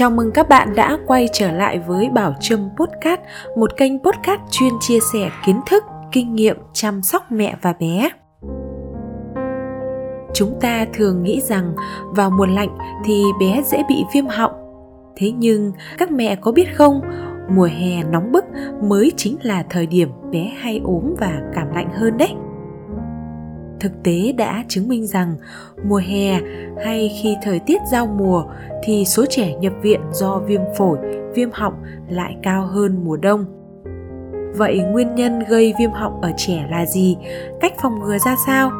Chào mừng các bạn đã quay trở lại với Bảo Trâm Podcast, một kênh podcast chuyên chia sẻ kiến thức, kinh nghiệm chăm sóc mẹ và bé. Chúng ta thường nghĩ rằng vào mùa lạnh thì bé dễ bị viêm họng. Thế nhưng các mẹ có biết không, mùa hè nóng bức mới chính là thời điểm bé hay ốm và cảm lạnh hơn đấy thực tế đã chứng minh rằng mùa hè hay khi thời tiết giao mùa thì số trẻ nhập viện do viêm phổi, viêm họng lại cao hơn mùa đông. Vậy nguyên nhân gây viêm họng ở trẻ là gì? Cách phòng ngừa ra sao?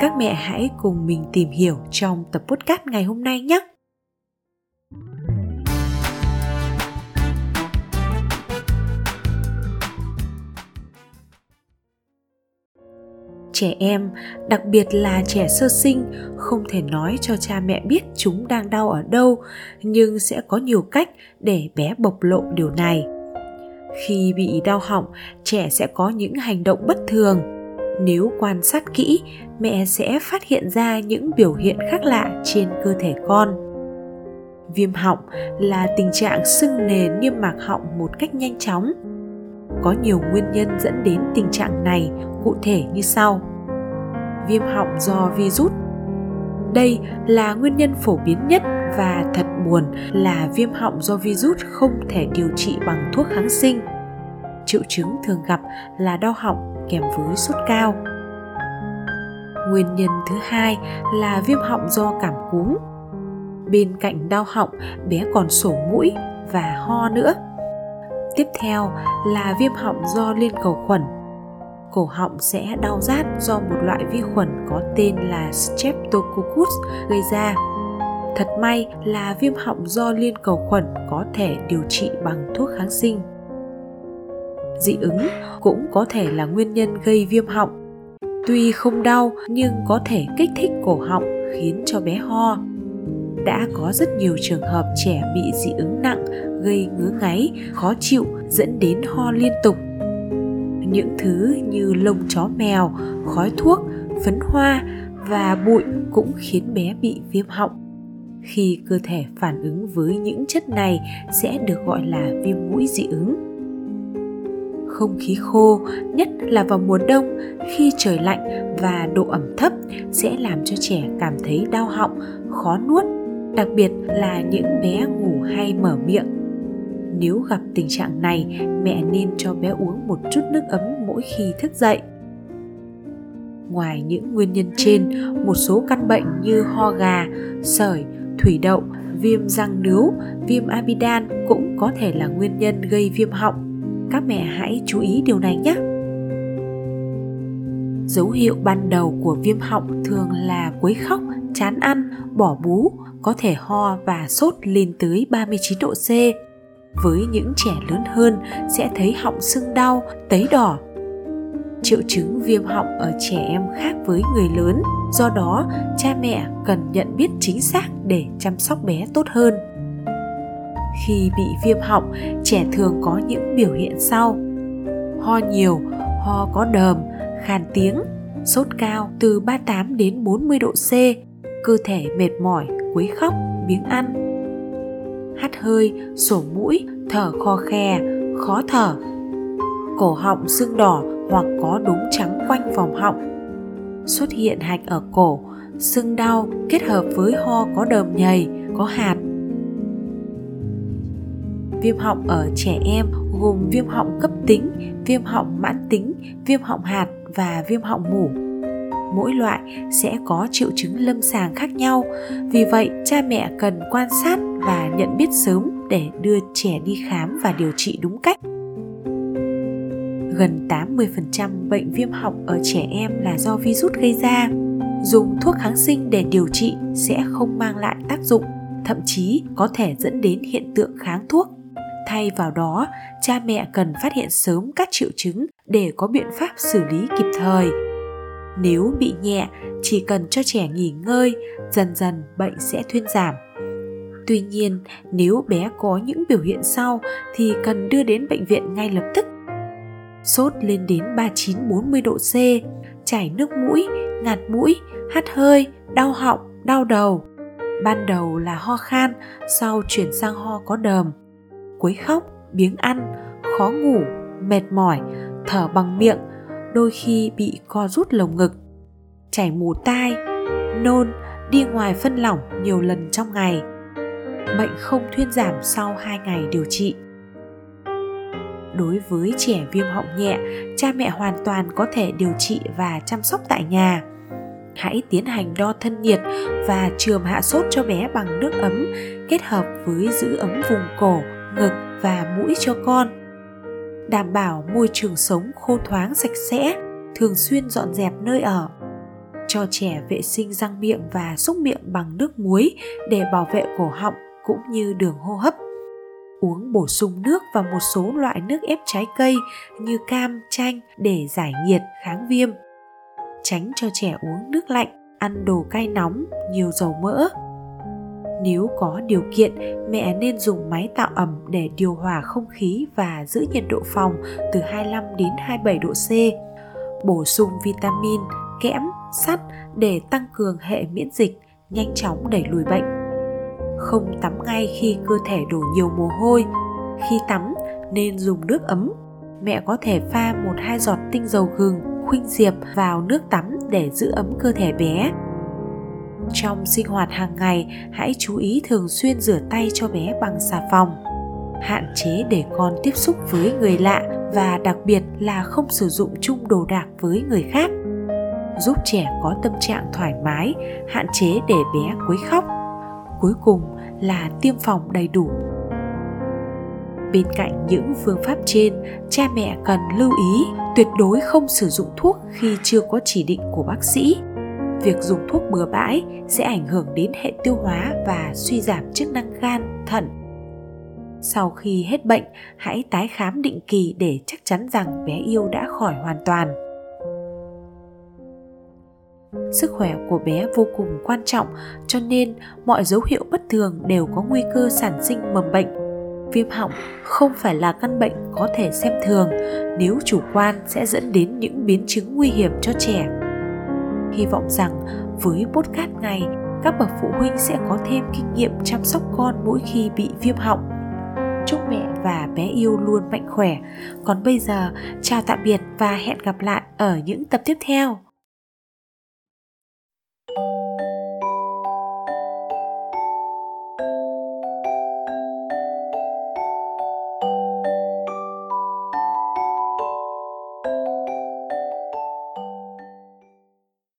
Các mẹ hãy cùng mình tìm hiểu trong tập podcast ngày hôm nay nhé! Trẻ em, đặc biệt là trẻ sơ sinh, không thể nói cho cha mẹ biết chúng đang đau ở đâu, nhưng sẽ có nhiều cách để bé bộc lộ điều này. Khi bị đau họng, trẻ sẽ có những hành động bất thường. Nếu quan sát kỹ, mẹ sẽ phát hiện ra những biểu hiện khác lạ trên cơ thể con. Viêm họng là tình trạng sưng nề niêm mạc họng một cách nhanh chóng có nhiều nguyên nhân dẫn đến tình trạng này, cụ thể như sau. Viêm họng do virus. Đây là nguyên nhân phổ biến nhất và thật buồn là viêm họng do virus không thể điều trị bằng thuốc kháng sinh. Triệu chứng thường gặp là đau họng kèm với sốt cao. Nguyên nhân thứ hai là viêm họng do cảm cúm. Bên cạnh đau họng, bé còn sổ mũi và ho nữa tiếp theo là viêm họng do liên cầu khuẩn cổ họng sẽ đau rát do một loại vi khuẩn có tên là Streptococcus gây ra. Thật may là viêm họng do liên cầu khuẩn có thể điều trị bằng thuốc kháng sinh. Dị ứng cũng có thể là nguyên nhân gây viêm họng. Tuy không đau, nhưng có thể kích thích cổ họng, khiến cho bé ho. Đã có rất nhiều trường hợp trẻ bị dị ứng nặng gây ngứa ngáy, khó chịu dẫn đến ho liên tục. Những thứ như lông chó mèo khói thuốc phấn hoa và bụi cũng khiến bé bị viêm họng. Khi cơ thể phản ứng với những chất này sẽ được gọi là viêm mũi dị ứng. Không khí khô nhất là vào mùa đông khi trời lạnh và độ ẩm thấp sẽ làm cho trẻ cảm thấy đau họng khó nuốt đặc biệt là những bé ngủ hay mở miệng. Nếu gặp tình trạng này, mẹ nên cho bé uống một chút nước ấm mỗi khi thức dậy. Ngoài những nguyên nhân trên, một số căn bệnh như ho gà, sởi, thủy đậu, viêm răng nướu viêm amidan cũng có thể là nguyên nhân gây viêm họng. Các mẹ hãy chú ý điều này nhé! Dấu hiệu ban đầu của viêm họng thường là quấy khóc, chán ăn, bỏ bú, có thể ho và sốt lên tới 39 độ C. Với những trẻ lớn hơn sẽ thấy họng sưng đau, tấy đỏ. Triệu chứng viêm họng ở trẻ em khác với người lớn, do đó cha mẹ cần nhận biết chính xác để chăm sóc bé tốt hơn. Khi bị viêm họng, trẻ thường có những biểu hiện sau. Ho nhiều, ho có đờm khan tiếng sốt cao từ 38 đến 40 độ C cơ thể mệt mỏi quấy khóc biếng ăn hắt hơi, sổ mũi, thở kho khe, khó thở. Cổ họng sưng đỏ hoặc có đốm trắng quanh vòng họng. Xuất hiện hạch ở cổ, sưng đau kết hợp với ho có đờm nhầy, có hạt. Viêm họng ở trẻ em gồm viêm họng cấp tính, viêm họng mãn tính, viêm họng hạt và viêm họng mủ mỗi loại sẽ có triệu chứng lâm sàng khác nhau vì vậy cha mẹ cần quan sát và nhận biết sớm để đưa trẻ đi khám và điều trị đúng cách gần 80% bệnh viêm họng ở trẻ em là do virus gây ra. Dùng thuốc kháng sinh để điều trị sẽ không mang lại tác dụng, thậm chí có thể dẫn đến hiện tượng kháng thuốc. Thay vào đó, cha mẹ cần phát hiện sớm các triệu chứng để có biện pháp xử lý kịp thời nếu bị nhẹ, chỉ cần cho trẻ nghỉ ngơi, dần dần bệnh sẽ thuyên giảm. Tuy nhiên, nếu bé có những biểu hiện sau thì cần đưa đến bệnh viện ngay lập tức. Sốt lên đến 39-40 độ C, chảy nước mũi, ngạt mũi, hắt hơi, đau họng, đau đầu. ban đầu là ho khan sau chuyển sang ho có đờm quấy khóc, biếng ăn, khó ngủ, mệt mỏi, thở bằng miệng, đôi khi bị co rút lồng ngực, chảy mù tai, nôn, đi ngoài phân lỏng nhiều lần trong ngày. Bệnh không thuyên giảm sau 2 ngày điều trị. Đối với trẻ viêm họng nhẹ, cha mẹ hoàn toàn có thể điều trị và chăm sóc tại nhà. Hãy tiến hành đo thân nhiệt và trường hạ sốt cho bé bằng nước ấm kết hợp với giữ ấm vùng cổ ngực và mũi cho con. Đảm bảo môi trường sống khô thoáng sạch sẽ, thường xuyên dọn dẹp nơi ở. Cho trẻ vệ sinh răng miệng và xúc miệng bằng nước muối để bảo vệ cổ họng cũng như đường hô hấp. Uống bổ sung nước và một số loại nước ép trái cây như cam, chanh để giải nhiệt, kháng viêm. Tránh cho trẻ uống nước lạnh, ăn đồ cay nóng, nhiều dầu mỡ nếu có điều kiện, mẹ nên dùng máy tạo ẩm để điều hòa không khí và giữ nhiệt độ phòng từ 25 đến 27 độ C. Bổ sung vitamin, kẽm, sắt để tăng cường hệ miễn dịch, nhanh chóng đẩy lùi bệnh. Không tắm ngay khi cơ thể đổ nhiều mồ hôi. Khi tắm, nên dùng nước ấm. Mẹ có thể pha một hai giọt tinh dầu gừng, khuynh diệp vào nước tắm để giữ ấm cơ thể bé trong sinh hoạt hàng ngày, hãy chú ý thường xuyên rửa tay cho bé bằng xà phòng. Hạn chế để con tiếp xúc với người lạ và đặc biệt là không sử dụng chung đồ đạc với người khác. Giúp trẻ có tâm trạng thoải mái, hạn chế để bé quấy khóc. Cuối cùng là tiêm phòng đầy đủ. Bên cạnh những phương pháp trên, cha mẹ cần lưu ý tuyệt đối không sử dụng thuốc khi chưa có chỉ định của bác sĩ việc dùng thuốc bừa bãi sẽ ảnh hưởng đến hệ tiêu hóa và suy giảm chức năng gan, thận. Sau khi hết bệnh, hãy tái khám định kỳ để chắc chắn rằng bé yêu đã khỏi hoàn toàn. Sức khỏe của bé vô cùng quan trọng, cho nên mọi dấu hiệu bất thường đều có nguy cơ sản sinh mầm bệnh. Viêm họng không phải là căn bệnh có thể xem thường, nếu chủ quan sẽ dẫn đến những biến chứng nguy hiểm cho trẻ hy vọng rằng với podcast này, các bậc phụ huynh sẽ có thêm kinh nghiệm chăm sóc con mỗi khi bị viêm họng. Chúc mẹ và bé yêu luôn mạnh khỏe. Còn bây giờ, chào tạm biệt và hẹn gặp lại ở những tập tiếp theo. thank you